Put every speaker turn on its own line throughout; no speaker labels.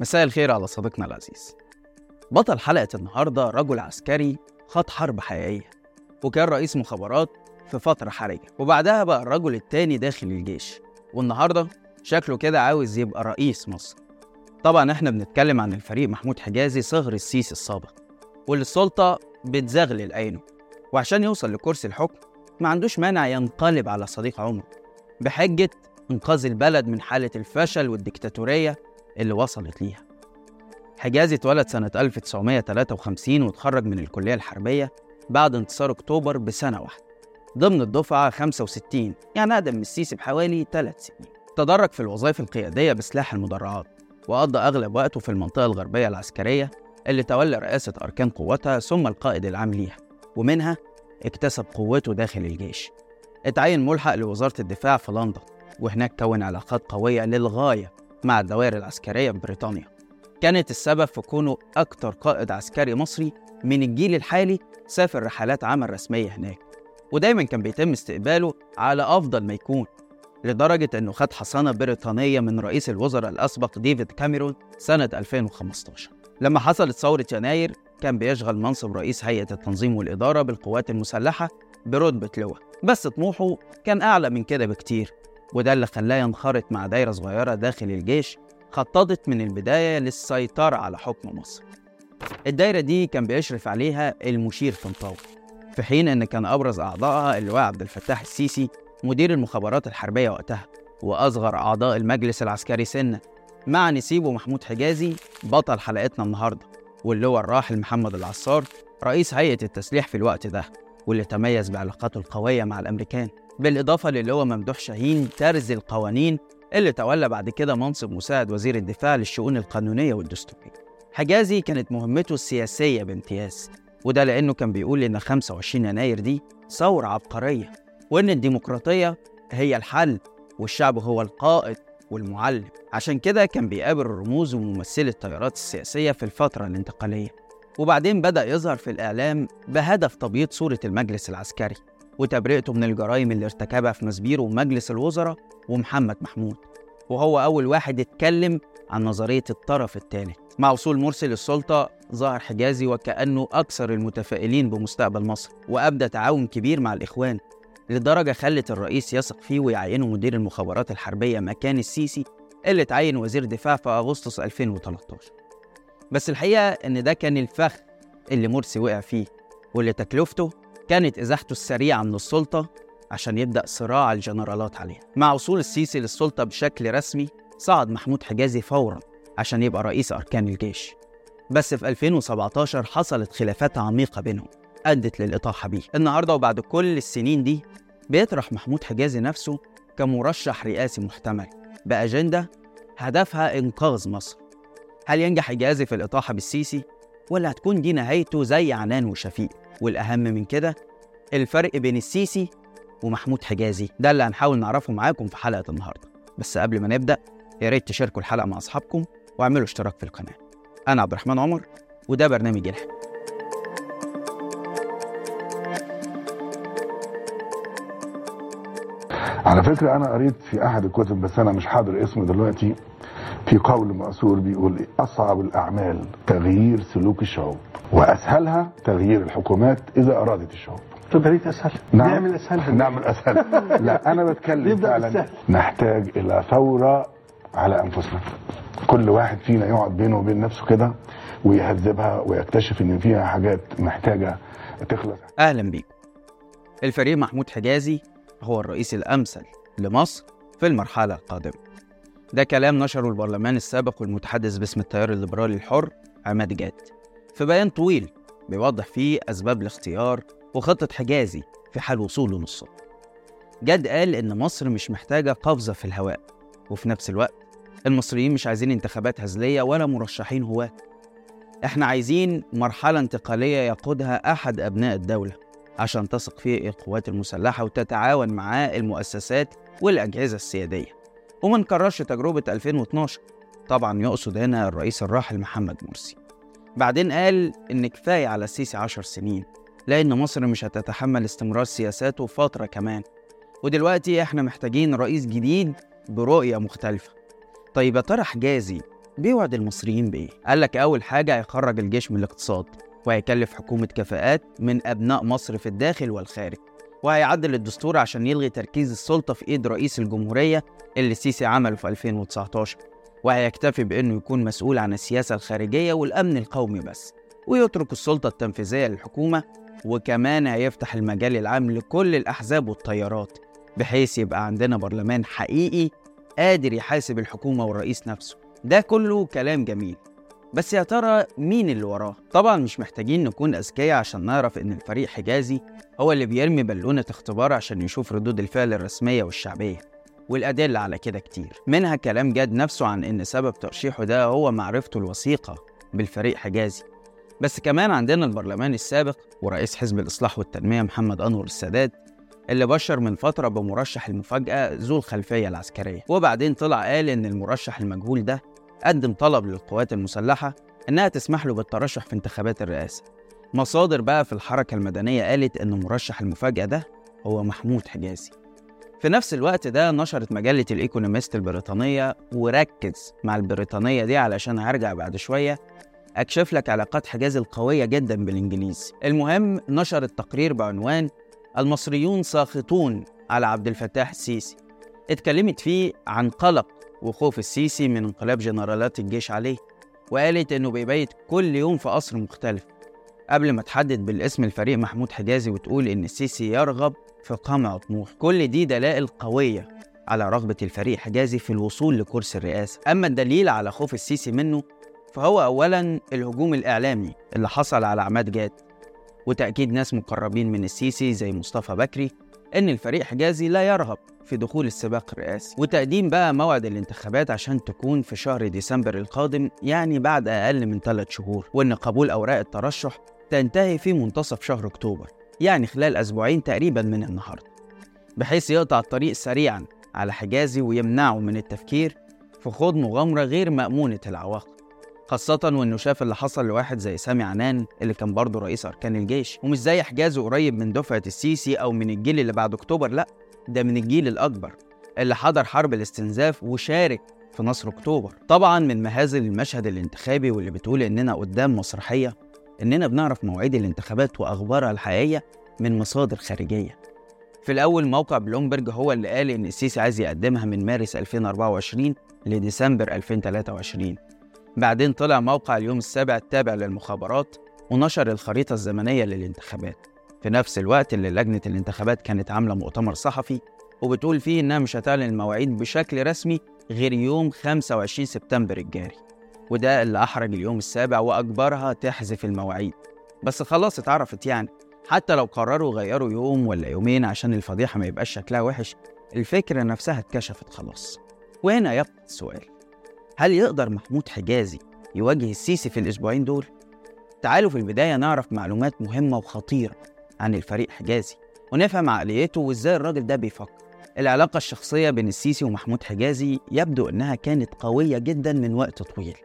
مساء الخير على صديقنا العزيز. بطل حلقة النهاردة رجل عسكري خاض حرب حقيقية وكان رئيس مخابرات في فترة حرجة وبعدها بقى الرجل التاني داخل الجيش. والنهاردة شكله كده عاوز يبقى رئيس مصر. طبعا إحنا بنتكلم عن الفريق محمود حجازي صهر السيسي السابق واللي السلطة بتزغلل عينه وعشان يوصل لكرسي الحكم ما عندوش مانع ينقلب على صديق عمره بحجة إنقاذ البلد من حالة الفشل والديكتاتورية اللي وصلت ليها. حجازي اتولد سنة 1953 وتخرج من الكلية الحربية بعد انتصار أكتوبر بسنة واحدة. ضمن الدفعة 65 يعني أقدم من السيسي بحوالي ثلاث سنين. تدرج في الوظائف القيادية بسلاح المدرعات وقضى أغلب وقته في المنطقة الغربية العسكرية اللي تولى رئاسة أركان قوتها ثم القائد العام ليها ومنها اكتسب قوته داخل الجيش. اتعين ملحق لوزارة الدفاع في لندن وهناك كون علاقات قوية للغاية مع الدوائر العسكرية ببريطانيا كانت السبب في كونه أكتر قائد عسكري مصري من الجيل الحالي سافر رحلات عمل رسمية هناك ودايما كان بيتم استقباله على أفضل ما يكون لدرجة أنه خد حصانة بريطانية من رئيس الوزراء الأسبق ديفيد كاميرون سنة 2015 لما حصلت ثورة يناير كان بيشغل منصب رئيس هيئة التنظيم والإدارة بالقوات المسلحة برتبة لواء بس طموحه كان أعلى من كده بكتير. وده اللي خلاه ينخرط مع دايرة صغيرة داخل الجيش خططت من البداية للسيطرة على حكم مصر. الدايرة دي كان بيشرف عليها المشير طنطاوي في حين إن كان أبرز أعضائها اللواء عبد الفتاح السيسي مدير المخابرات الحربية وقتها وأصغر أعضاء المجلس العسكري سنا مع نسيبه محمود حجازي بطل حلقتنا النهاردة واللواء الراحل محمد العصار رئيس هيئة التسليح في الوقت ده واللي تميز بعلاقاته القوية مع الأمريكان. بالإضافة للواء ممدوح شاهين ترز القوانين اللي تولى بعد كده منصب مساعد وزير الدفاع للشؤون القانونية والدستورية. حجازي كانت مهمته السياسية بامتياز وده لأنه كان بيقول إن 25 يناير دي ثورة عبقرية وإن الديمقراطية هي الحل والشعب هو القائد والمعلم. عشان كده كان بيقابل الرموز وممثلي التيارات السياسية في الفترة الانتقالية. وبعدين بدأ يظهر في الإعلام بهدف تبييض صورة المجلس العسكري. وتبرئته من الجرائم اللي ارتكبها في مسبيره ومجلس الوزراء ومحمد محمود. وهو أول واحد اتكلم عن نظرية الطرف الثالث مع وصول مرسي للسلطة ظهر حجازي وكأنه أكثر المتفائلين بمستقبل مصر وأبدى تعاون كبير مع الإخوان لدرجة خلت الرئيس يثق فيه ويعينه مدير المخابرات الحربية مكان السيسي اللي اتعين وزير دفاع في أغسطس 2013 بس الحقيقة إن ده كان الفخ اللي مرسي وقع فيه واللي تكلفته كانت إزاحته السريعة من السلطة عشان يبدأ صراع الجنرالات عليها. مع وصول السيسي للسلطة بشكل رسمي صعد محمود حجازي فورا عشان يبقى رئيس أركان الجيش. بس في 2017 حصلت خلافات عميقة بينهم أدت للإطاحة بيه. النهاردة وبعد كل السنين دي بيطرح محمود حجازي نفسه كمرشح رئاسي محتمل بأجندة هدفها إنقاذ مصر. هل ينجح حجازي في الإطاحة بالسيسي؟ ولا هتكون دي نهايته زي عنان وشفيق. والأهم من كده الفرق بين السيسي ومحمود حجازي. ده اللي هنحاول نعرفه معاكم في حلقة النهاردة. بس قبل ما نبدأ يا ريت تشاركوا الحلقة مع أصحابكم واعملوا اشتراك في القناة. أنا عبد الرحمن عمر وده برنامج الحلم
على فكرة أنا قريت في أحد الكتب بس أنا مش حاضر اسمه دلوقتي. في قول مأثور بيقول أصعب الأعمال تغيير سلوك الشعوب وأسهلها تغيير الحكومات إذا أرادت الشعوب.
طب يا ريت أسهل؟
نعم.
نعمل أسهل.
نعمل أسهل. لا أنا بتكلم
نبدأ
فعلا.
بالسهل.
نحتاج إلى ثورة على أنفسنا. كل واحد فينا يقعد بينه وبين نفسه كده ويهذبها ويكتشف إن فيها حاجات محتاجة تخلص.
أهلا بيكم الفريق محمود حجازي هو الرئيس الأمثل لمصر في المرحلة القادمة. ده كلام نشره البرلمان السابق والمتحدث باسم التيار الليبرالي الحر عماد جاد. في بيان طويل بيوضح فيه أسباب الاختيار وخطة حجازي في حال وصوله للسلطة جاد قال إن مصر مش محتاجة قفزة في الهواء وفي نفس الوقت المصريين مش عايزين انتخابات هزلية ولا مرشحين هواة. إحنا عايزين مرحلة انتقالية يقودها أحد أبناء الدولة عشان تثق فيه القوات المسلحة وتتعاون معاه المؤسسات والأجهزة السيادية. وما نكررش تجربة 2012 طبعا يقصد هنا الرئيس الراحل محمد مرسي. بعدين قال إن كفاية على السيسي عشر سنين لأن مصر مش هتتحمل استمرار سياساته فترة كمان. ودلوقتي إحنا محتاجين رئيس جديد برؤية مختلفة. طيب يا ترى حجازي بيوعد المصريين بإيه؟ قال لك أول حاجة هيخرج الجيش من الاقتصاد وهيكلف حكومة كفاءات من أبناء مصر في الداخل والخارج. وهيعدل الدستور عشان يلغي تركيز السلطة في إيد رئيس الجمهورية اللي السيسي عمله في 2019 وهيكتفي بأنه يكون مسؤول عن السياسة الخارجية والأمن القومي بس ويترك السلطة التنفيذية للحكومة وكمان هيفتح المجال العام لكل الأحزاب والتيارات بحيث يبقى عندنا برلمان حقيقي قادر يحاسب الحكومة والرئيس نفسه. ده كله كلام جميل. بس يا ترى مين اللي وراه؟ طبعا مش محتاجين نكون أذكياء عشان نعرف إن الفريق حجازي هو اللي بيرمي بالونة اختبار عشان يشوف ردود الفعل الرسمية والشعبية والأدلة على كده كتير. منها كلام جاد نفسه عن إن سبب ترشيحه ده هو معرفته الوثيقة بالفريق حجازي. بس كمان عندنا البرلمان السابق ورئيس حزب الإصلاح والتنمية محمد أنور السادات اللي بشر من فترة بمرشح المفاجأة ذو الخلفية العسكرية. وبعدين طلع قال إن المرشح المجهول ده قدم طلب للقوات المسلحة إنها تسمح له بالترشح في انتخابات الرئاسة. مصادر بقى في الحركة المدنية قالت إن مرشح المفاجأة ده هو محمود حجازي. في نفس الوقت ده نشرت مجلة الإيكونوميست البريطانية وركز مع البريطانية دي علشان هرجع بعد شوية أكشف لك علاقات حجازي القوية جدا بالإنجليز. المهم نشرت تقرير بعنوان المصريون ساخطون على عبد الفتاح السيسي اتكلمت فيه عن قلق وخوف السيسي من انقلاب جنرالات الجيش عليه وقالت إنه بيبيت كل يوم في قصر مختلف. قبل ما تحدد بالاسم الفريق محمود حجازي وتقول إن السيسي يرغب في قمع طموح كل دي دلائل قوية على رغبة الفريق حجازي في الوصول لكرسي الرئاسة. أما الدليل على خوف السيسي منه فهو أولا الهجوم الإعلامي اللي حصل على عماد جاد وتأكيد ناس مقربين من السيسي زي مصطفى بكري إن الفريق حجازي لا يرغب في دخول السباق الرئاسي. وتقديم بقى موعد الانتخابات عشان تكون في شهر ديسمبر القادم يعني بعد أقل من ثلاث شهور وإن قبول أوراق الترشح تنتهي في منتصف شهر أكتوبر يعني خلال أسبوعين تقريبا من النهاردة. بحيث يقطع الطريق سريعا على حجازي ويمنعه من التفكير في خوض مغامرة غير مأمونة العواقب. خاصة وإنه شاف اللي حصل لواحد زي سامي عنان اللي كان برضه رئيس أركان الجيش ومش زي حجازي قريب من دفعة السيسي أو من الجيل اللي بعد أكتوبر لأ ده من الجيل الأكبر اللي حضر حرب الاستنزاف وشارك في نصر أكتوبر. طبعا من مهازل المشهد الانتخابي واللي بتقول إننا قدام مسرحية إننا بنعرف مواعيد الانتخابات وأخبارها الحقيقية من مصادر خارجية. في الأول موقع بلومبرج هو اللي قال إن السيسي عايز يقدمها من مارس 2024 لديسمبر 2023 بعدين طلع موقع اليوم السابع التابع للمخابرات ونشر الخريطة الزمنية للانتخابات. في نفس الوقت اللي لجنة الانتخابات كانت عاملة مؤتمر صحفي وبتقول فيه إنها مش هتعلن المواعيد بشكل رسمي غير يوم 25 سبتمبر الجاري. وده اللي أحرج اليوم السابع وأجبرها تحذف المواعيد. بس خلاص اتعرفت يعني. حتى لو قرروا يغيروا يوم ولا يومين عشان الفضيحة ما يبقاش شكلها وحش الفكرة نفسها اتكشفت خلاص. وهنا يبقى السؤال؟ هل يقدر محمود حجازي يواجه السيسي في الأسبوعين دول؟ تعالوا في البداية نعرف معلومات مهمة وخطيرة عن الفريق حجازي ونفهم عقليته وإزاي الراجل ده بيفكر. العلاقة الشخصية بين السيسي ومحمود حجازي يبدو إنها كانت قوية جدا من وقت طويل.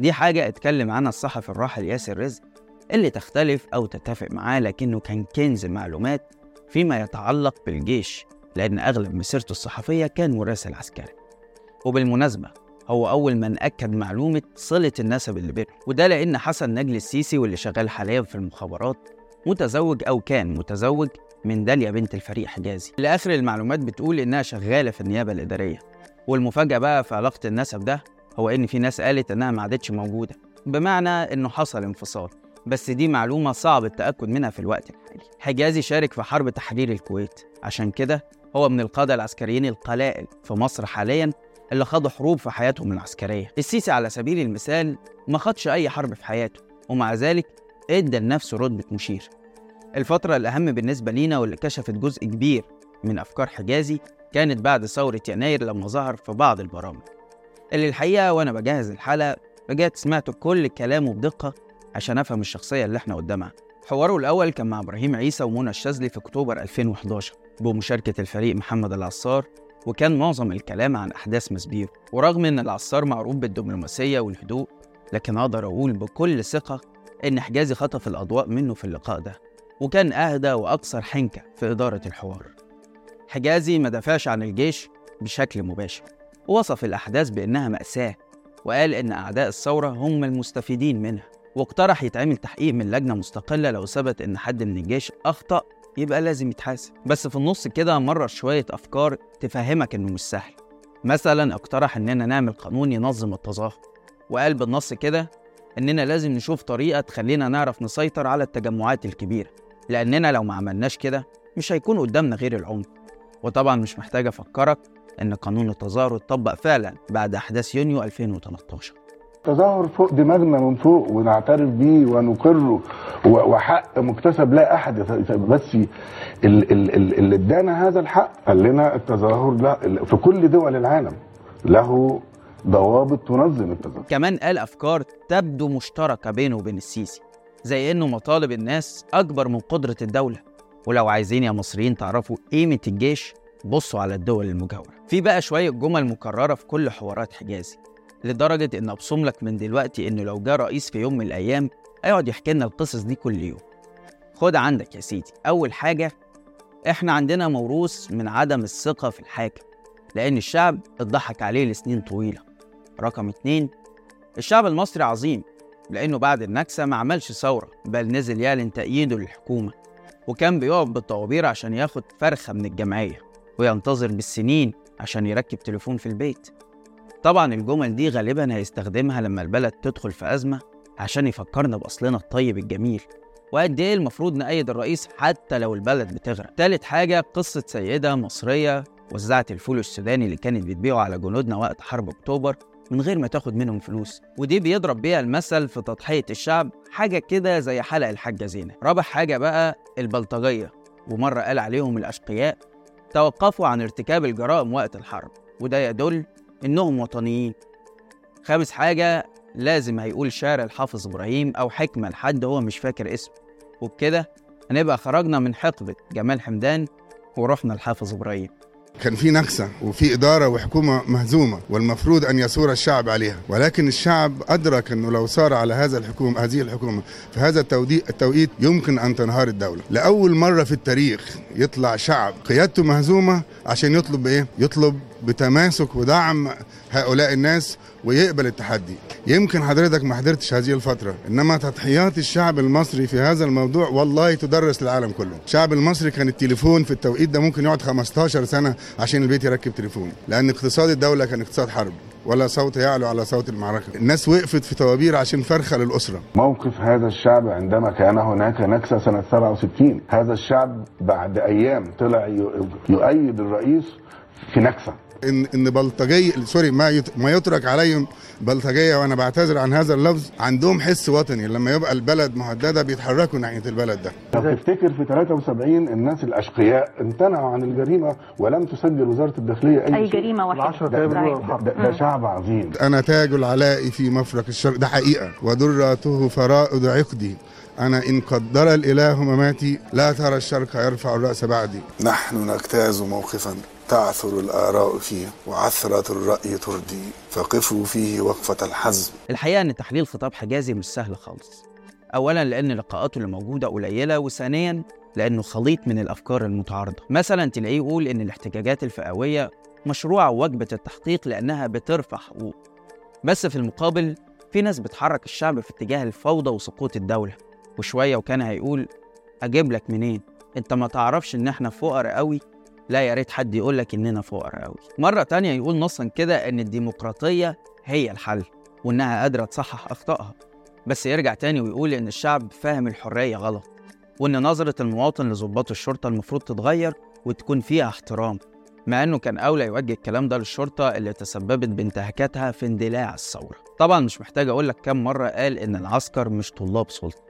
دي حاجة اتكلم عنها الصحفي الراحل ياسر رزق اللي تختلف أو تتفق معاه لكنه كان كنز معلومات فيما يتعلق بالجيش لأن أغلب مسيرته الصحفية كان مراسل عسكري وبالمناسبة هو أول من أكد معلومة صلة النسب اللي بينهم وده لأن حسن نجل السيسي واللي شغال حاليا في المخابرات متزوج أو كان متزوج من داليا بنت الفريق حجازي. لآخر المعلومات بتقول إنها شغالة في النيابة الإدارية والمفاجأة بقى في علاقة النسب ده هو إن في ناس قالت إنها ما عادتش موجودة بمعنى إنه حصل انفصال بس دي معلومة صعب التأكد منها في الوقت الحالي. حجازي شارك في حرب تحرير الكويت عشان كده هو من القادة العسكريين القلائل في مصر حاليا اللي خاضوا حروب في حياتهم العسكرية. السيسي على سبيل المثال ما خدش أي حرب في حياته ومع ذلك إدى لنفسه رتبة مشير. الفترة الأهم بالنسبة لينا واللي كشفت جزء كبير من أفكار حجازي كانت بعد ثورة يناير لما ظهر في بعض البرامج. اللي الحقيقة وأنا بجهز الحلقة رجعت سمعت كل كلامه بدقة عشان أفهم الشخصية اللي إحنا قدامها. حواره الأول كان مع إبراهيم عيسى ومنى الشاذلي في أكتوبر 2011 بمشاركة الفريق محمد العصار وكان معظم الكلام عن أحداث مسبيرو ورغم إن العصار معروف بالدبلوماسية والهدوء لكن أقدر أقول بكل ثقة إن حجازي خطف الأضواء منه في اللقاء ده وكان أهدى وأكثر حنكة في إدارة الحوار. حجازي ما دافعش عن الجيش بشكل مباشر ووصف الأحداث بإنها مأساة وقال إن أعداء الثورة هم المستفيدين منها واقترح يتعمل تحقيق من لجنة مستقلة لو ثبت إن حد من الجيش أخطأ يبقى لازم يتحاسب. بس في النص كده مرر شوية أفكار تفهمك إنه مش سهل. مثلا اقترح إننا نعمل قانون ينظم التظاهر وقال بالنص كده إننا لازم نشوف طريقة تخلينا نعرف نسيطر على التجمعات الكبيرة لأننا لو ما عملناش كده مش هيكون قدامنا غير العنف وطبعا مش محتاج أفكرك إن قانون التظاهر اتطبق فعلا بعد أحداث يونيو 2013
تظاهر فوق دماغنا من فوق ونعترف بيه ونقره وحق مكتسب لا أحد بس ال- ال- ال- اللي ادانا هذا الحق قال لنا التظاهر لا في كل دول العالم له ضوابط تنظم التظاهر.
كمان قال أفكار تبدو مشتركة بينه وبين السيسي زي إنه مطالب الناس أكبر من قدرة الدولة. ولو عايزين يا مصريين تعرفوا قيمة الجيش بصوا على الدول المجاورة. في بقى شوية جمل مكررة في كل حوارات حجازي. لدرجة إن أبصم لك من دلوقتي إنه لو جه رئيس في يوم من الأيام هيقعد يحكي لنا القصص دي كل يوم. خد عندك يا سيدي أول حاجة إحنا عندنا موروث من عدم الثقة في الحاكم لأن الشعب اتضحك عليه لسنين طويلة. رقم اتنين الشعب المصري عظيم لأنه بعد النكسة ما عملش ثورة بل نزل يعلن تأييده للحكومة وكان بيقف بالطوابير عشان ياخد فرخة من الجمعية وينتظر بالسنين عشان يركب تليفون في البيت. طبعا الجمل دي غالبا هيستخدمها لما البلد تدخل في أزمة عشان يفكرنا بأصلنا الطيب الجميل. وقد إيه المفروض نأيد الرئيس حتى لو البلد بتغرق؟ تالت حاجة قصة سيدة مصرية وزعت الفول السوداني اللي كانت بتبيعه على جنودنا وقت حرب أكتوبر من غير ما تاخد منهم فلوس. ودي بيضرب بيها المثل في تضحية الشعب حاجة كده زي حلق الحاجة زينة. رابع حاجة بقى البلطجية. ومرة قال عليهم الأشقياء توقفوا عن ارتكاب الجرائم وقت الحرب. وده يدل إنهم وطنيين. خامس حاجة لازم هيقول شعر الحافظ إبراهيم أو حكمة لحد هو مش فاكر اسمه. وبكده هنبقى خرجنا من حقبة جمال حمدان ورحنا لحافظ إبراهيم.
كان في نكسة وفي إدارة وحكومة مهزومة والمفروض أن يثور الشعب عليها. ولكن الشعب أدرك أنه لو صار على هذا الحكومة هذه الحكومة في هذا التوقيت يمكن أن تنهار الدولة. لأول مرة في التاريخ يطلع شعب قيادته مهزومة عشان يطلب إيه؟ يطلب بتماسك ودعم هؤلاء الناس ويقبل التحدي. يمكن حضرتك ما حضرتش هذه الفترة إنما تضحيات الشعب المصري في هذا الموضوع والله تدرس للعالم كله. الشعب المصري كان التليفون في التوقيت ده ممكن يقعد 15 سنة عشان البيت يركب تليفون لأن اقتصاد الدولة كان اقتصاد حرب ولا صوت يعلو على صوت المعركة. الناس وقفت في طوابير عشان فرخة للأسرة.
موقف هذا الشعب عندما كان هناك نكسة سنة 67 هذا الشعب بعد أيام طلع يؤيد الرئيس في نكسة.
إن إن بلطجية sorry ما ما يترك عليهم بلطجية وأنا بعتذر عن هذا اللفظ. عندهم حس وطني لما يبقى البلد مهددة بيتحركوا ناحية البلد ده.
لو تفتكر في 73 الناس الأشقياء امتنعوا عن الجريمة ولم تسجل وزارة الداخلية أي,
أي
شيء.
جريمة
واحدة.
ده, ده, ده, ده شعب عظيم.
أنا تاج العلاء في مفرق الشرق ده حقيقة. ودراته فرائد عقدي. أنا إن قدر الإله مماتي لا ترى الشرق يرفع الرأس بعدي. نحن نجتاز موقفا. تعثر الآراء فيه وعثرة الرأي تردي. فقفوا فيه وقفة الحزم.
الحقيقة إن تحليل خطاب حجازي مش سهل خالص. أولا لأن لقاءاته اللي موجودة قليلة وثانيا لأنه خليط من الأفكار المتعارضة. مثلا تلاقيه يقول إن الاحتجاجات الفئوية مشروعة ووجبة التحقيق لأنها بترفع حقوق. بس في المقابل في ناس بتحرك الشعب في اتجاه الفوضى وسقوط الدولة. وشوية وكان هيقول أجيب لك منين؟ أنت ما تعرفش إن إحنا فقراء قوي لا يا ريت حد يقول لك إننا فقراء قوي مرة تانية يقول نصا كده إن الديمقراطية هي الحل وإنها قادرة تصحح أخطائها. بس يرجع تاني ويقول إن الشعب فاهم الحرية غلط وإن نظرة المواطن لضباط الشرطة المفروض تتغير وتكون فيها احترام مع إنه كان أولى يوجه الكلام ده للشرطة اللي تسببت بانتهاكاتها في اندلاع الثورة. طبعا مش محتاج أقول لك كم مرة قال إن العسكر مش طلاب سلطة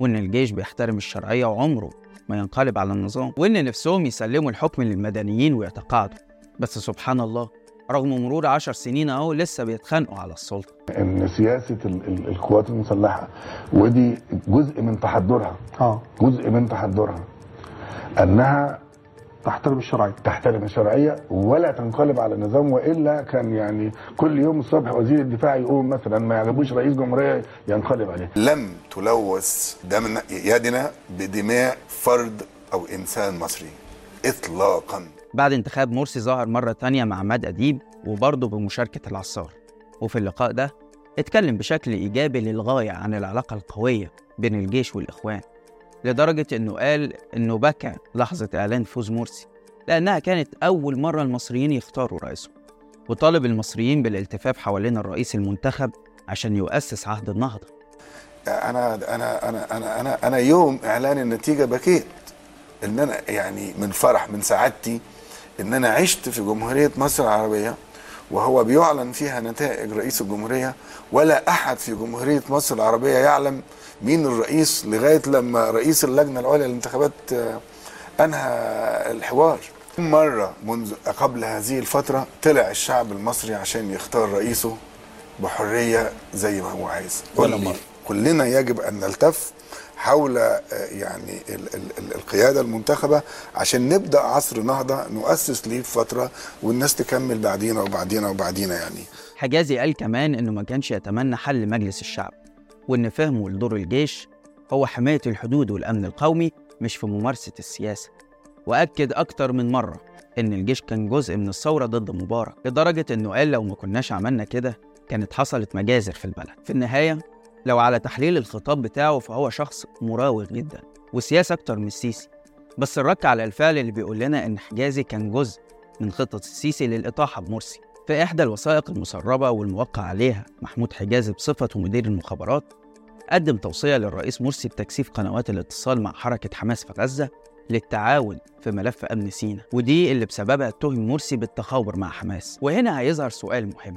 وإن الجيش بيحترم الشرعية وعمره ما ينقلب على النظام وإن نفسهم يسلموا الحكم للمدنيين ويتقاعدوا بس سبحان الله رغم مرور عشر سنين أهو لسه بيتخانقوا على السلطة.
إن سياسة ال- ال- القوات المسلحة ودي جزء من تحضرها.
آه.
جزء من تحضرها. أنها
تحترم الشرعية.
تحترم الشرعية ولا تنقلب على النظام وإلا كان يعني كل يوم الصبح وزير الدفاع يقوم مثلا ما يعجبوش رئيس جمهورية ينقلب عليه.
لم تلوث دم يدنا بدماء فرد أو إنسان مصري اطلاقا.
بعد انتخاب مرسي ظهر مرة تانية مع عماد أديب وبرضه بمشاركة العصار. وفي اللقاء ده اتكلم بشكل إيجابي للغاية عن العلاقة القوية بين الجيش والإخوان. لدرجة إنه قال إنه بكى لحظة إعلان فوز مرسي لأنها كانت أول مرة المصريين يختاروا رئيسهم. وطالب المصريين بالالتفاف حوالين الرئيس المنتخب عشان يؤسس عهد النهضة.
أنا أنا أنا أنا أنا أنا يوم إعلان النتيجة بكيت إن أنا يعني من فرح من سعادتي إن أنا عشت في جمهورية مصر العربية وهو بيعلن فيها نتائج رئيس الجمهورية ولا أحد في جمهورية مصر العربية يعلم مين الرئيس لغاية لما رئيس اللجنة العليا للانتخابات آه، أنهى الحوار. مرة منذ قبل هذه الفترة طلع الشعب المصري عشان يختار رئيسه بحرية زي ما هو عايز؟
ولا مرة.
كلنا يجب أن نلتف حول آه، يعني ال- ال- ال- القيادة المنتخبة عشان نبدأ عصر نهضه نؤسس ليه فترة والناس تكمل بعدينا وبعدينا وبعدينا يعني.
حجازي قال كمان إنه ما كانش يتمنى حل مجلس الشعب وإن فهمه لدور الجيش هو حماية الحدود والأمن القومي مش في ممارسة السياسة. وأكد أكتر من مرة إن الجيش كان جزء من الثورة ضد مبارك لدرجة إنه قال لو ما كناش عملنا كده كانت حصلت مجازر في البلد. في النهاية لو على تحليل الخطاب بتاعه فهو شخص مراوغ جدا وسياسة أكتر من السيسي. بس الرك على الفعل اللي بيقول لنا إن حجازي كان جزء من خطة السيسي للإطاحة بمرسي. في إحدى الوثائق المسربة والموقع عليها محمود حجازي بصفته مدير المخابرات قدم توصية للرئيس مرسي بتكثيف قنوات الاتصال مع حركة حماس في غزة للتعاون في ملف أمن سيناء ودي اللي بسببها اتهم مرسي بالتخابر مع حماس. وهنا هيظهر سؤال مهم.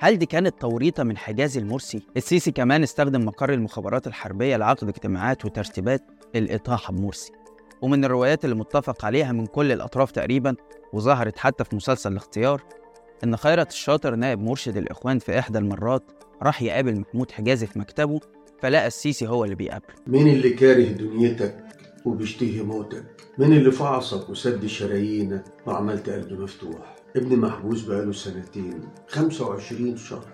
هل دي كانت توريطة من حجازي المرسي؟ السيسي كمان استخدم مقر المخابرات الحربية لعقد اجتماعات وترتيبات الإطاحة بمرسي. ومن الروايات اللي متفق عليها من كل الأطراف تقريبا وظهرت حتى في مسلسل الاختيار إن خيرت الشاطر نائب مرشد الإخوان في إحدى المرات راح يقابل محمود حجازي في مكتبه فلقى السيسي هو اللي بيقابله.
مين اللي كاره دنيتك وبيشتهي موتك؟ مين اللي فعصك وسد شرايينك وعملت قلب مفتوح؟ ابني محبوس بقاله سنتين 25 شهر.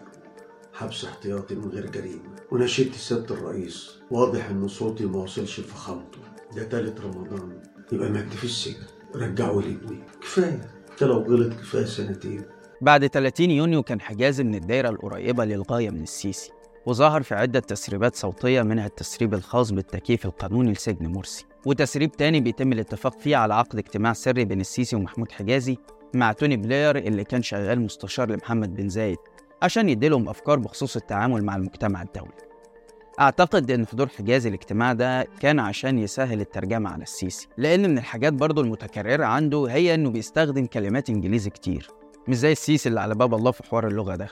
حبس احتياطي من غير جريمة. ونشدت سيادة الرئيس. واضح إن صوتي ما وصلش لفخامته ده تالت رمضان. يبقى مات في السجن. رجعوا لي ابني كفاية. ده لو غلط كفاية سنتين.
بعد 30 يونيو كان حجازي من الدايرة القريبة للغاية من السيسي. وظهر في عدة تسريبات صوتية منها التسريب الخاص بالتكييف القانوني لسجن مرسي. وتسريب تاني بيتم الاتفاق فيه على عقد اجتماع سري بين السيسي ومحمود حجازي مع توني بلير اللي كان شغال مستشار لمحمد بن زايد عشان يديلهم أفكار بخصوص التعامل مع المجتمع الدولي. أعتقد إن حضور حجازي الاجتماع ده كان عشان يسهل الترجمة على السيسي لأن من الحاجات برضو المتكررة عنده هي إنه بيستخدم كلمات إنجليزي كتير مش زي السيسي اللي على باب الله في حوار اللغة ده.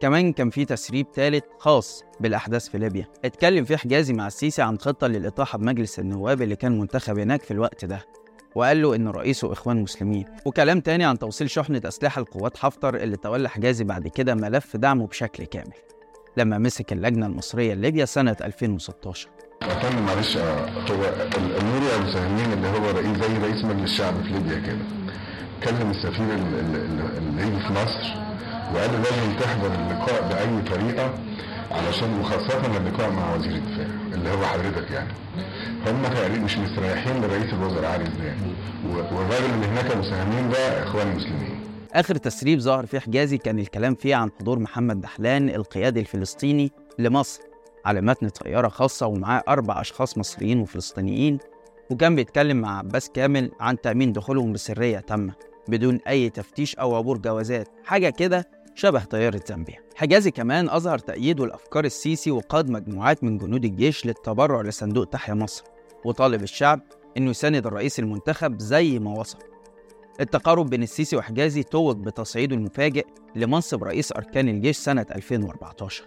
كمان كان في تسريب ثالث خاص بالأحداث في ليبيا. اتكلم فيه حجازي مع السيسي عن خطة للإطاحة بمجلس النواب اللي كان منتخب هناك في الوقت ده. وقال له إن رئيسه إخوان مسلمين. وكلام تاني عن توصيل شحنة أسلحة لقوات حفتر اللي تولى حجازي بعد كده ملف دعمه بشكل كامل. لما مسك اللجنة المصرية لليبيا سنة 2016
فندم معلش آه، هو ال- النوري ابو سهمين اللي هو رئيس زي رئيس مجلس الشعب في ليبيا كده. كلم السفير ال- ال- ال- الليبي في مصر وقال له لازم تحضر اللقاء بأي طريقة. علشان وخاصة اللقاء مع وزير الدفاع اللي هو حضرتك يعني. هم تقريبا مش مستريحين لرئيس الوزراء علي زيدان و- والراجل اللي هناك ابو سهمين ده اخوان مسلمين.
آخر تسريب ظهر فيه حجازي كان الكلام فيه عن حضور محمد دحلان القيادي الفلسطيني لمصر. على متن طيارة خاصة ومعاه أربع أشخاص مصريين وفلسطينيين وكان بيتكلم مع عباس كامل عن تأمين دخولهم بسرية تامة بدون أي تفتيش أو عبور جوازات. حاجة كده شبه طيارة زامبيا حجازي كمان أظهر تأييده لأفكار السيسي وقاد مجموعات من جنود الجيش للتبرع لصندوق تحيا مصر وطالب الشعب إنه يساند الرئيس المنتخب زي ما وصف. التقارب بين السيسي وحجازي توج بتصعيده المفاجئ لمنصب رئيس أركان الجيش سنة 2014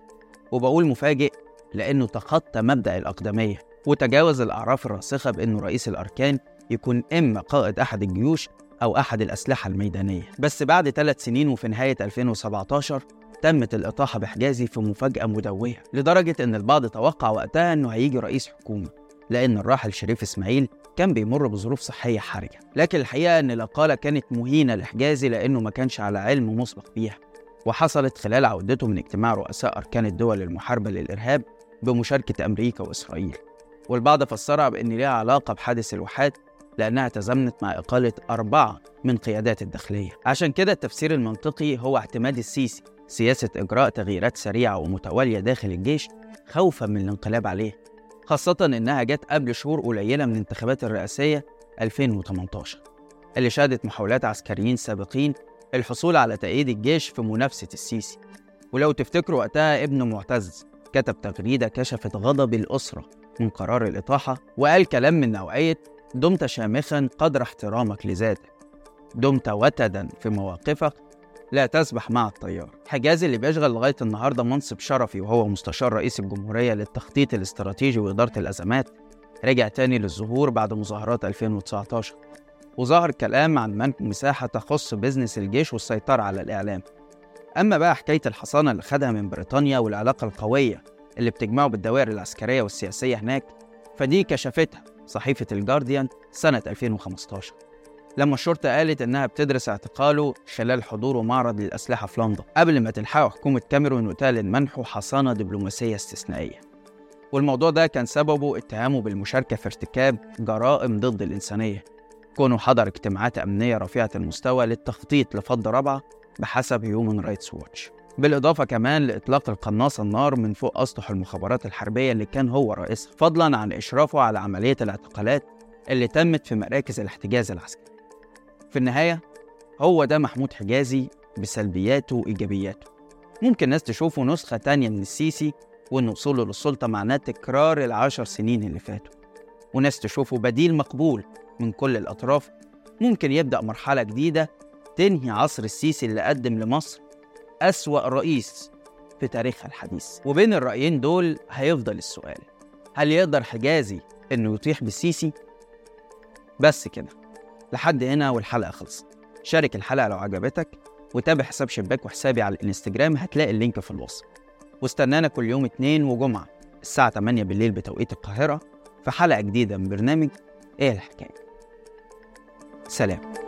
وبقول مفاجئ لأنه تخطى مبدأ الأقدمية وتجاوز الأعراف الراسخة بأنه رئيس الأركان يكون إما قائد أحد الجيوش أو أحد الأسلحة الميدانية. بس بعد ثلاث سنين وفي نهاية 2017 تمت الإطاحة بحجازي في مفاجأة مدوية لدرجة إن البعض توقع وقتها إنه هيجي رئيس حكومة لأن الراحل شريف إسماعيل كان بيمر بظروف صحية حرجة. لكن الحقيقة إن الإقالة كانت مهينة لحجازي لأنه ما كانش على علم مسبق بيها. وحصلت خلال عودته من اجتماع رؤساء أركان الدول المحاربة للإرهاب بمشاركة أمريكا وإسرائيل. والبعض فسرها بأن ليها علاقة بحادث الواحات لأنها تزامنت مع إقالة أربعة من قيادات الداخلية. عشان كده التفسير المنطقي هو اعتماد السيسي. سياسة إجراء تغييرات سريعة ومتوالية داخل الجيش خوفا من الانقلاب عليه خاصة إنها جت قبل شهور قليلة من الانتخابات الرئاسية 2018 اللي شهدت محاولات عسكريين سابقين الحصول على تأييد الجيش في منافسة السيسي. ولو تفتكروا وقتها ابن معتز كتب تغريدة كشفت غضب الأسرة من قرار الإطاحة وقال كلام من نوعية دمت شامخا قدر احترامك لذاتك. دمت وتدا في مواقفك لا تسبح مع التيار حجازي اللي بيشغل لغاية النهاردة منصب شرفي وهو مستشار رئيس الجمهورية للتخطيط الاستراتيجي وإدارة الأزمات رجع تاني للظهور بعد مظاهرات 2019 وظهر كلام عن منح مساحة تخص بيزنس الجيش والسيطرة على الإعلام. أما بقى حكاية الحصانة اللي خدها من بريطانيا والعلاقة القوية اللي بتجمعه بالدوائر العسكرية والسياسية هناك فدي كشفتها. صحيفة الجارديان سنة 2015 لما الشرطة قالت إنها بتدرس اعتقاله خلال حضوره معرض للأسلحة في لندن قبل ما تلحقه حكومة كاميرون وتعلن منحه حصانة دبلوماسية استثنائية. والموضوع ده كان سببه اتهامه بالمشاركة في ارتكاب جرائم ضد الإنسانية. كونه حضر اجتماعات أمنية رفيعة المستوى للتخطيط لفض رابعة بحسب هيومن رايتس واتش بالإضافة كمان لإطلاق القناصة النار من فوق أسطح المخابرات الحربية اللي كان هو رئيسها فضلا عن إشرافه على عملية الاعتقالات اللي تمت في مراكز الاحتجاز العسكري. في النهاية هو ده محمود حجازي بسلبياته وإيجابياته. ممكن ناس تشوفه نسخة تانية من السيسي وإن وصوله للسلطة معناه تكرار العشر سنين اللي فاتوا. وناس تشوفه بديل مقبول من كل الأطراف. ممكن يبدأ مرحلة جديدة تنهي عصر السيسي اللي قدم لمصر أسوأ رئيس في تاريخها الحديث. وبين الرأيين دول هيفضل السؤال هل يقدر حجازي إنه يطيح بالسيسي؟ بس كده. لحد هنا والحلقة خلصت. شارك الحلقة لو عجبتك وتابع حساب شباك وحسابي على الإنستجرام هتلاقي اللينك في الوصف. واستنانا كل يوم اتنين وجمعة الساعة 8 بالليل بتوقيت القاهرة في حلقة جديدة من برنامج إيه الحكاية؟ سلام.